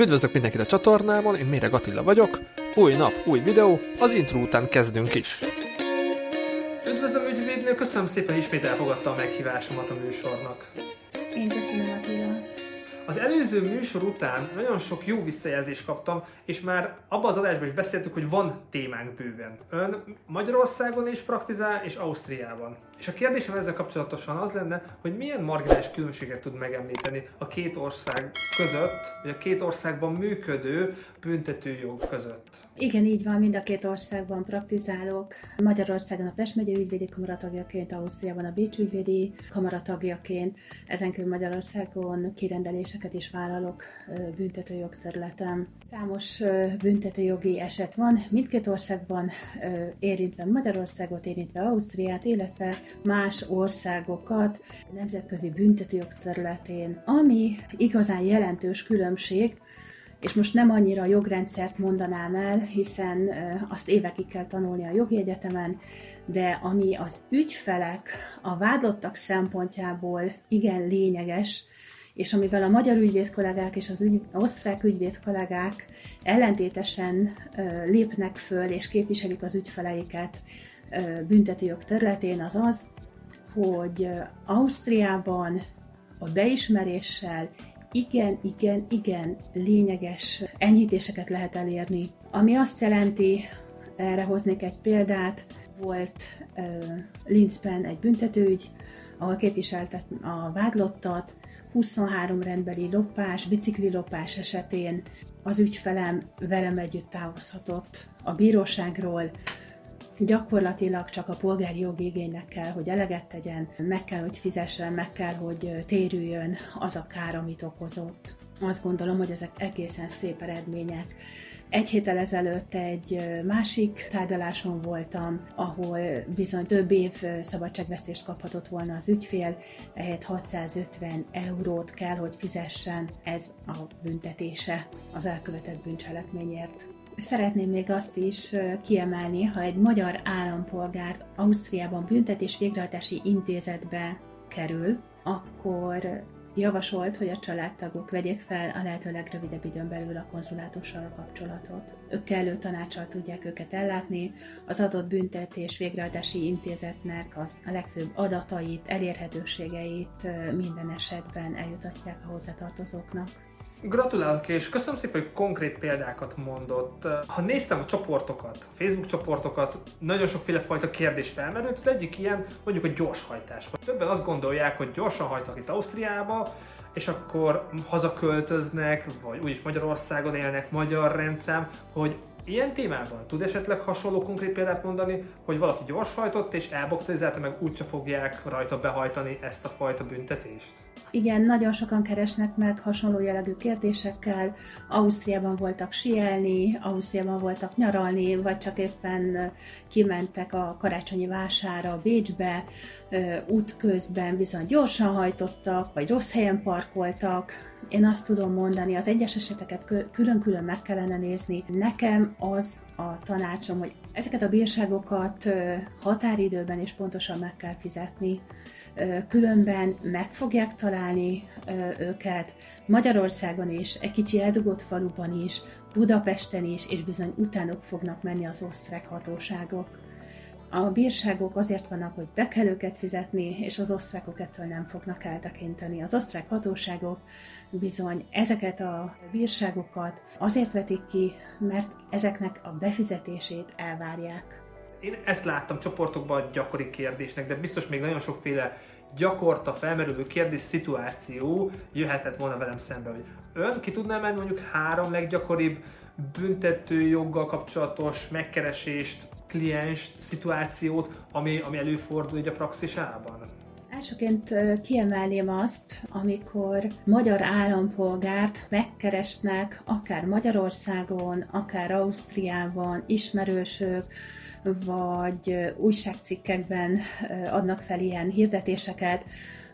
Üdvözlök mindenkit a csatornámon, én Méreg Attila vagyok. Új nap, új videó, az intro után kezdünk is. Üdvözlöm ügyvédnő, köszönöm szépen, ismét elfogadta a meghívásomat a műsornak. Én köszönöm Attila. Az előző műsor után nagyon sok jó visszajelzést kaptam, és már abban az adásban is beszéltük, hogy van témánk bőven. Ön Magyarországon is praktizál, és Ausztriában. És a kérdésem ezzel kapcsolatosan az lenne, hogy milyen marginális különbséget tud megemlíteni a két ország között, vagy a két országban működő büntetőjog között. Igen, így van, mind a két országban praktizálok. Magyarországon a Pest megye ügyvédi kamaratagjaként, Ausztriában a Bécs ügyvédi kamaratagjaként, ezen kívül Magyarországon kirendeléseket is vállalok büntetőjog területen. Számos büntetőjogi eset van, mindkét országban érintve Magyarországot, érintve Ausztriát, illetve más országokat nemzetközi büntetőjog területén. Ami igazán jelentős különbség, és most nem annyira a jogrendszert mondanám el, hiszen azt évekig kell tanulni a jogi egyetemen, de ami az ügyfelek, a vádlottak szempontjából igen lényeges, és amivel a magyar ügyvéd kollégák és az ügy, osztrák ügyvéd kollégák ellentétesen lépnek föl és képviselik az ügyfeleiket büntetőjog területén, az az, hogy Ausztriában a beismeréssel igen, igen, igen lényeges enyhítéseket lehet elérni. Ami azt jelenti, erre hoznék egy példát, volt uh, Linzben egy büntetőügy, ahol képviseltet a vádlottat, 23 rendbeli lopás, bicikli lopás esetén az ügyfelem velem együtt távozhatott a bíróságról, gyakorlatilag csak a polgári jogigénynek kell, hogy eleget tegyen, meg kell, hogy fizessen, meg kell, hogy térüljön az a kár, amit okozott. Azt gondolom, hogy ezek egészen szép eredmények. Egy héttel ezelőtt egy másik tárgyaláson voltam, ahol bizony több év szabadságvesztést kaphatott volna az ügyfél, ehhez 650 eurót kell, hogy fizessen, ez a büntetése az elkövetett bűncselekményért. Szeretném még azt is kiemelni, ha egy magyar állampolgárt Ausztriában büntetés végrehajtási intézetbe kerül, akkor javasolt, hogy a családtagok vegyék fel a lehető legrövidebb időn belül a konzulátussal a kapcsolatot. Ők kellő tanácsal tudják őket ellátni, az adott büntetés végrehajtási intézetnek az a legfőbb adatait, elérhetőségeit minden esetben eljutatják a hozzátartozóknak. Gratulálok, és köszönöm szépen, hogy konkrét példákat mondott. Ha néztem a csoportokat, a Facebook csoportokat, nagyon sokféle fajta kérdés felmerült. Az egyik ilyen mondjuk a gyorshajtás. Többen azt gondolják, hogy gyorsan hajtak itt Ausztriába, és akkor hazaköltöznek, vagy úgyis Magyarországon élnek, magyar rendszám, hogy Ilyen témában tud esetleg hasonló konkrét példát mondani, hogy valaki gyorshajtott és elboktaizálta, meg úgyse fogják rajta behajtani ezt a fajta büntetést? Igen, nagyon sokan keresnek meg hasonló jellegű kérdésekkel. Ausztriában voltak sielni, Ausztriában voltak nyaralni, vagy csak éppen kimentek a karácsonyi vására Bécsbe, útközben bizony gyorsan hajtottak, vagy rossz helyen parkoltak. Én azt tudom mondani, az egyes eseteket külön-külön meg kellene nézni. Nekem az a tanácsom, hogy ezeket a bírságokat határidőben és pontosan meg kell fizetni különben meg fogják találni őket Magyarországon is, egy kicsi eldugott faluban is, Budapesten is, és bizony utánuk fognak menni az osztrák hatóságok. A bírságok azért vannak, hogy be kell őket fizetni, és az osztrákok ettől nem fognak eltekinteni. Az osztrák hatóságok bizony ezeket a bírságokat azért vetik ki, mert ezeknek a befizetését elvárják én ezt láttam csoportokban gyakori kérdésnek, de biztos még nagyon sokféle gyakorta felmerülő kérdés szituáció jöhetett volna velem szembe, hogy ön ki tudná menni mondjuk három leggyakoribb büntető joggal kapcsolatos megkeresést, kliens szituációt, ami, ami előfordul így a praxisában? Elsőként kiemelném azt, amikor magyar állampolgárt megkeresnek, akár Magyarországon, akár Ausztriában, ismerősök, vagy újságcikkekben adnak fel ilyen hirdetéseket,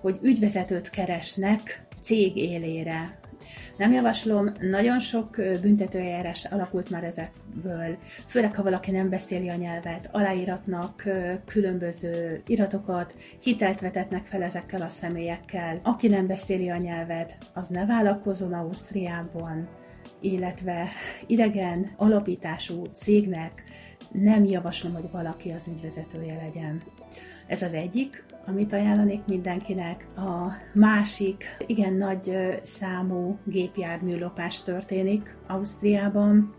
hogy ügyvezetőt keresnek cég élére. Nem javaslom, nagyon sok büntetőeljárás alakult már ezekből, főleg ha valaki nem beszéli a nyelvet, aláíratnak különböző iratokat, hitelt vetetnek fel ezekkel a személyekkel. Aki nem beszéli a nyelvet, az ne vállalkozon Ausztriában, illetve idegen alapítású cégnek nem javaslom, hogy valaki az ügyvezetője legyen. Ez az egyik, amit ajánlanék mindenkinek. A másik, igen nagy számú gépjárműlopás történik Ausztriában,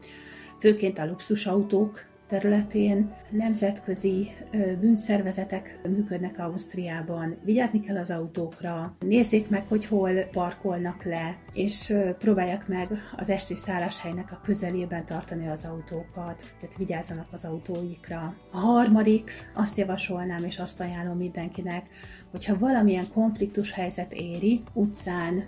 főként a luxusautók területén nemzetközi bűnszervezetek működnek Ausztriában. Vigyázni kell az autókra, nézzék meg, hogy hol parkolnak le, és próbálják meg az esti szálláshelynek a közelében tartani az autókat, tehát vigyázzanak az autóikra. A harmadik, azt javasolnám és azt ajánlom mindenkinek, hogyha valamilyen konfliktus helyzet éri, utcán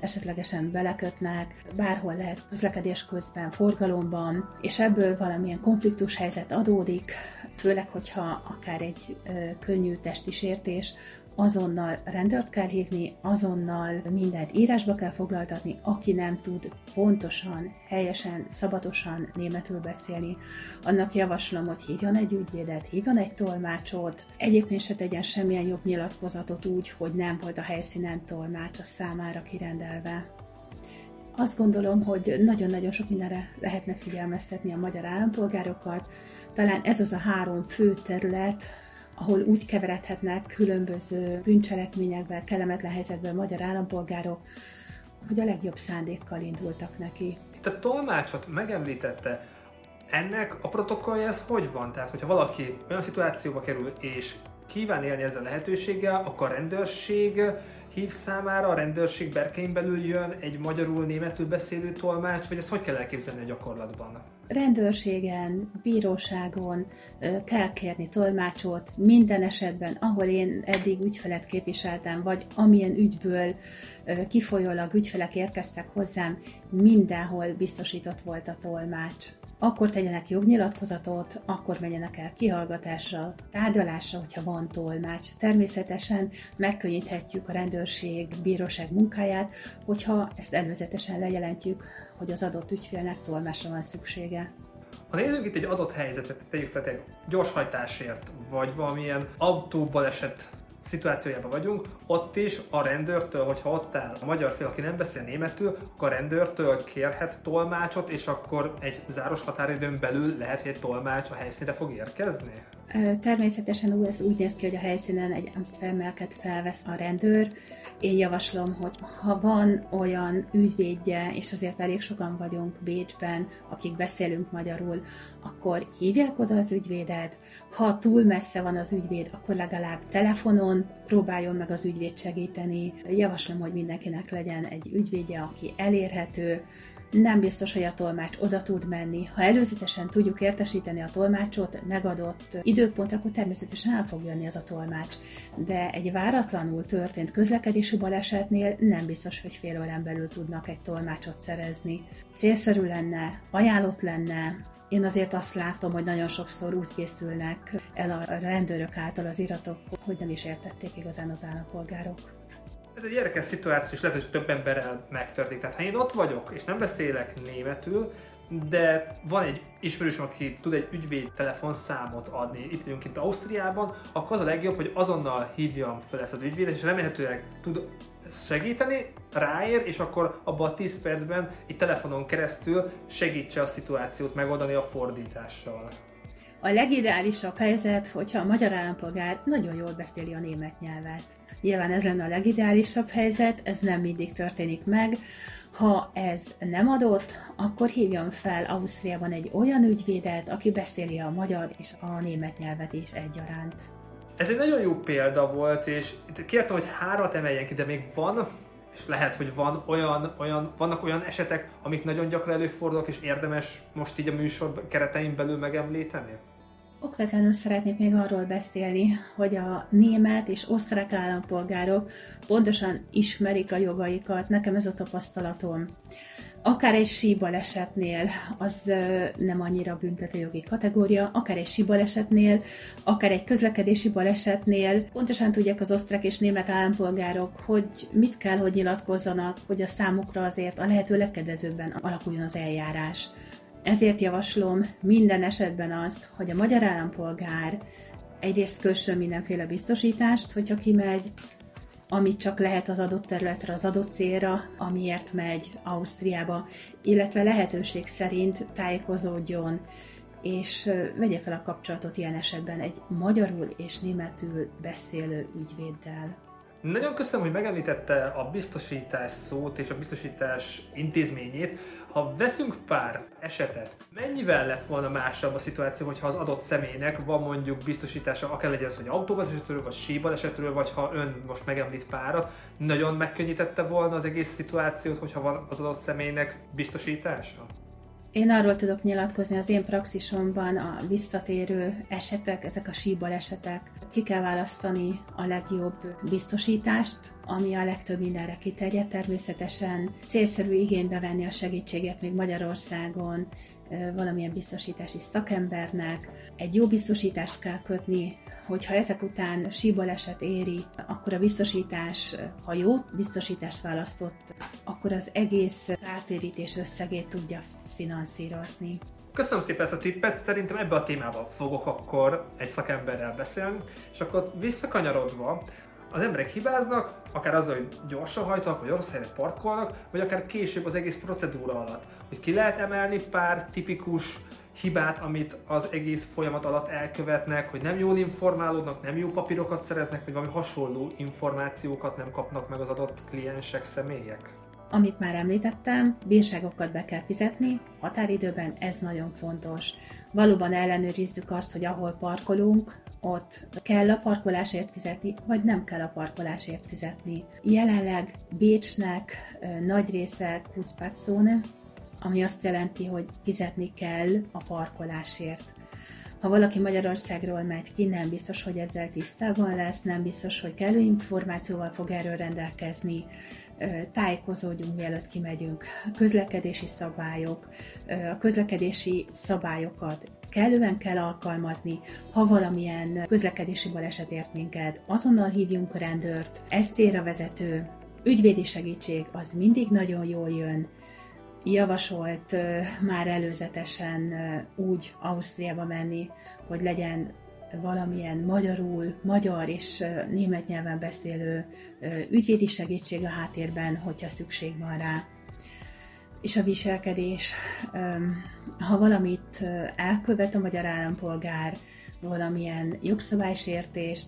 esetlegesen belekötnek, bárhol lehet közlekedés közben, forgalomban, és ebből valamilyen konfliktus helyzet adódik, főleg, hogyha akár egy könnyű testi sértés, azonnal rendőrt kell hívni, azonnal mindent írásba kell foglaltatni, aki nem tud pontosan, helyesen, szabatosan németül beszélni, annak javaslom, hogy hívjon egy ügyvédet, hívjon egy tolmácsot, egyébként se tegyen semmilyen jognyilatkozatot úgy, hogy nem volt a helyszínen tolmács a számára kirendelve. Azt gondolom, hogy nagyon-nagyon sok mindenre lehetne figyelmeztetni a magyar állampolgárokat, talán ez az a három fő terület, ahol úgy keveredhetnek különböző bűncselekményekbe, kellemetlen helyzetben magyar állampolgárok, hogy a legjobb szándékkal indultak neki. Itt a tolmácsot megemlítette, ennek a protokollja ez hogy van? Tehát, hogyha valaki olyan szituációba kerül, és kíván élni ezzel a lehetőséggel, akkor a rendőrség hív számára, a rendőrség berkein belül jön egy magyarul németül beszélő tolmács, vagy ezt hogy kell elképzelni a gyakorlatban? rendőrségen, bíróságon kell kérni tolmácsot minden esetben, ahol én eddig ügyfelet képviseltem, vagy amilyen ügyből kifolyólag ügyfelek érkeztek hozzám, mindenhol biztosított volt a tolmács. Akkor tegyenek jognyilatkozatot, akkor menjenek el kihallgatásra, tárgyalásra, hogyha van tolmács. Természetesen megkönnyíthetjük a rendőrség, bíróság munkáját, hogyha ezt előzetesen lejelentjük hogy az adott ügyfélnek tolmásra van szüksége. Ha nézzük itt egy adott helyzetet, tegyük fel egy gyorshajtásért, vagy valamilyen autóbaleset szituációjában vagyunk, ott is a rendőrtől, hogyha ott áll a magyar fél, aki nem beszél németül, akkor a rendőrtől kérhet tolmácsot, és akkor egy záros határidőn belül lehet, hogy egy tolmács a helyszínre fog érkezni? Természetesen ez úgy néz ki, hogy a helyszínen egy Amsterdam-melket felvesz a rendőr. Én javaslom, hogy ha van olyan ügyvédje, és azért elég sokan vagyunk Bécsben, akik beszélünk magyarul, akkor hívják oda az ügyvédet. Ha túl messze van az ügyvéd, akkor legalább telefonon próbáljon meg az ügyvéd segíteni. Javaslom, hogy mindenkinek legyen egy ügyvédje, aki elérhető, nem biztos, hogy a tolmács oda tud menni. Ha előzetesen tudjuk értesíteni a tolmácsot megadott időpontra, akkor természetesen el fog jönni az a tolmács. De egy váratlanul történt közlekedési balesetnél nem biztos, hogy fél órán belül tudnak egy tolmácsot szerezni. Célszerű lenne, ajánlott lenne, én azért azt látom, hogy nagyon sokszor úgy készülnek el a rendőrök által az iratok, hogy nem is értették igazán az állampolgárok. Ez egy érdekes szituáció, és lehet, hogy több emberrel megtörténik. Tehát ha én ott vagyok, és nem beszélek németül, de van egy ismerősöm, aki tud egy ügyvéd telefonszámot adni, itt vagyunk itt Ausztriában, akkor az a legjobb, hogy azonnal hívjam fel ezt az ügyvédet, és remélhetőleg tud segíteni, ráér, és akkor abban a 10 percben egy telefonon keresztül segítse a szituációt megoldani a fordítással. A legideálisabb helyzet, hogyha a magyar állampolgár nagyon jól beszéli a német nyelvet. Nyilván ez lenne a legideálisabb helyzet, ez nem mindig történik meg. Ha ez nem adott, akkor hívjon fel Ausztriában egy olyan ügyvédet, aki beszéli a magyar és a német nyelvet is egyaránt. Ez egy nagyon jó példa volt, és kértem, hogy hárat emeljen ki, de még van, és lehet, hogy van olyan, olyan, vannak olyan esetek, amik nagyon gyakran előfordulnak, és érdemes most így a műsor keretein belül megemlíteni? Okvetlenül szeretnék még arról beszélni, hogy a német és osztrák állampolgárok pontosan ismerik a jogaikat, nekem ez a tapasztalatom. Akár egy síbalesetnél, az nem annyira büntetőjogi kategória, akár egy síbalesetnél, akár egy közlekedési balesetnél, pontosan tudják az osztrák és német állampolgárok, hogy mit kell, hogy nyilatkozzanak, hogy a számukra azért a lehető legkedvezőbben alakuljon az eljárás. Ezért javaslom minden esetben azt, hogy a magyar állampolgár egyrészt kössön mindenféle biztosítást, hogyha kimegy, amit csak lehet az adott területre, az adott célra, amiért megy Ausztriába, illetve lehetőség szerint tájékozódjon, és vegye fel a kapcsolatot ilyen esetben egy magyarul és németül beszélő ügyvéddel. Nagyon köszönöm, hogy megemlítette a biztosítás szót és a biztosítás intézményét. Ha veszünk pár esetet, mennyivel lett volna másabb a szituáció, hogyha az adott személynek van mondjuk biztosítása, akár legyen az, hogy autóbalesetről, vagy síbalesetről, vagy ha ön most megemlít párat, nagyon megkönnyítette volna az egész szituációt, hogyha van az adott személynek biztosítása? Én arról tudok nyilatkozni az én praxisomban a visszatérő esetek, ezek a síbal esetek. Ki kell választani a legjobb biztosítást, ami a legtöbb mindenre kiterjed. Természetesen célszerű igénybe venni a segítséget még Magyarországon, valamilyen biztosítási szakembernek. Egy jó biztosítást kell kötni, hogyha ezek után síbaleset éri, akkor a biztosítás, ha jó biztosítást választott, akkor az egész kártérítés összegét tudja finanszírozni. Köszönöm szépen ezt a tippet, szerintem ebbe a témába fogok akkor egy szakemberrel beszélni, és akkor visszakanyarodva, az emberek hibáznak, akár azzal, hogy gyorsan hajtanak, vagy rossz helyre parkolnak, vagy akár később az egész procedúra alatt. Hogy ki lehet emelni pár tipikus hibát, amit az egész folyamat alatt elkövetnek, hogy nem jól informálódnak, nem jó papírokat szereznek, vagy valami hasonló információkat nem kapnak meg az adott kliensek, személyek? Amit már említettem, bírságokat be kell fizetni, határidőben ez nagyon fontos. Valóban ellenőrizzük azt, hogy ahol parkolunk, ott kell a parkolásért fizetni, vagy nem kell a parkolásért fizetni. Jelenleg Bécsnek nagy része Kurzparkzone, ami azt jelenti, hogy fizetni kell a parkolásért. Ha valaki Magyarországról megy ki, nem biztos, hogy ezzel tisztában lesz, nem biztos, hogy kellő információval fog erről rendelkezni, tájékozódjunk, mielőtt kimegyünk. Közlekedési szabályok, a közlekedési szabályokat kellően kell alkalmazni, ha valamilyen közlekedési baleset ért minket, azonnal hívjunk a rendőrt, ez vezető, ügyvédi segítség az mindig nagyon jól jön, javasolt már előzetesen úgy Ausztriába menni, hogy legyen valamilyen magyarul, magyar és német nyelven beszélő ügyvédi segítség a háttérben, hogyha szükség van rá. És a viselkedés, ha valamit elkövet a magyar állampolgár, valamilyen jogszabálysértést,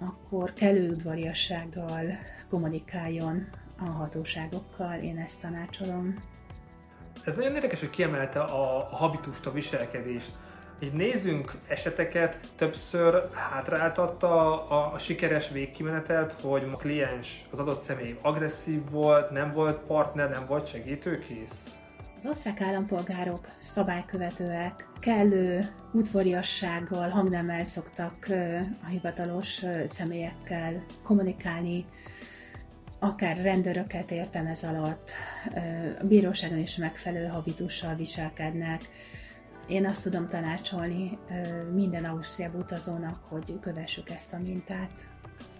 akkor kellő udvariassággal kommunikáljon a hatóságokkal, én ezt tanácsolom. Ez nagyon érdekes, hogy kiemelte a habitust, a viselkedést így nézzünk eseteket, többször hátráltatta a, a sikeres végkimenetet, hogy a kliens, az adott személy agresszív volt, nem volt partner, nem volt segítőkész? Az osztrák állampolgárok szabálykövetőek, kellő udvariassággal, hangnemmel szoktak a hivatalos személyekkel kommunikálni, akár rendőröket értem ez alatt, a bíróságon is megfelelő habitussal viselkednek, én azt tudom tanácsolni minden Ausztriába utazónak, hogy kövessük ezt a mintát.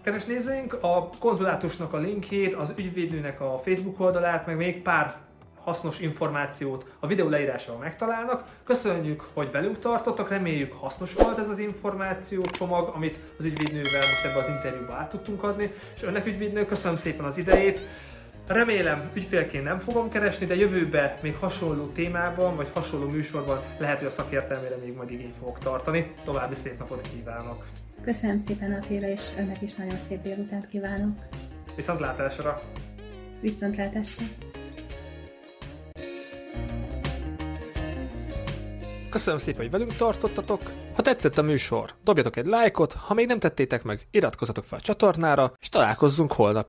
Kedves nézőink, a konzulátusnak a linkjét, az ügyvédnőnek a Facebook oldalát, meg még pár hasznos információt a videó leírásában megtalálnak. Köszönjük, hogy velünk tartottak, reméljük hasznos volt ez az információ csomag, amit az ügyvédnővel most ebbe az interjúba át tudtunk adni, és önnek ügyvédnő, köszönöm szépen az idejét. Remélem ügyfélként nem fogom keresni, de jövőbe még hasonló témában, vagy hasonló műsorban lehet, hogy a szakértelmére még majd igényt fogok tartani. További szép napot kívánok! Köszönöm szépen Attila, és önnek is nagyon szép délutánt kívánok! Viszontlátásra! Viszontlátásra! Köszönöm szépen, hogy velünk tartottatok. Ha tetszett a műsor, dobjatok egy lájkot, ha még nem tettétek meg, iratkozzatok fel a csatornára, és találkozzunk holnap.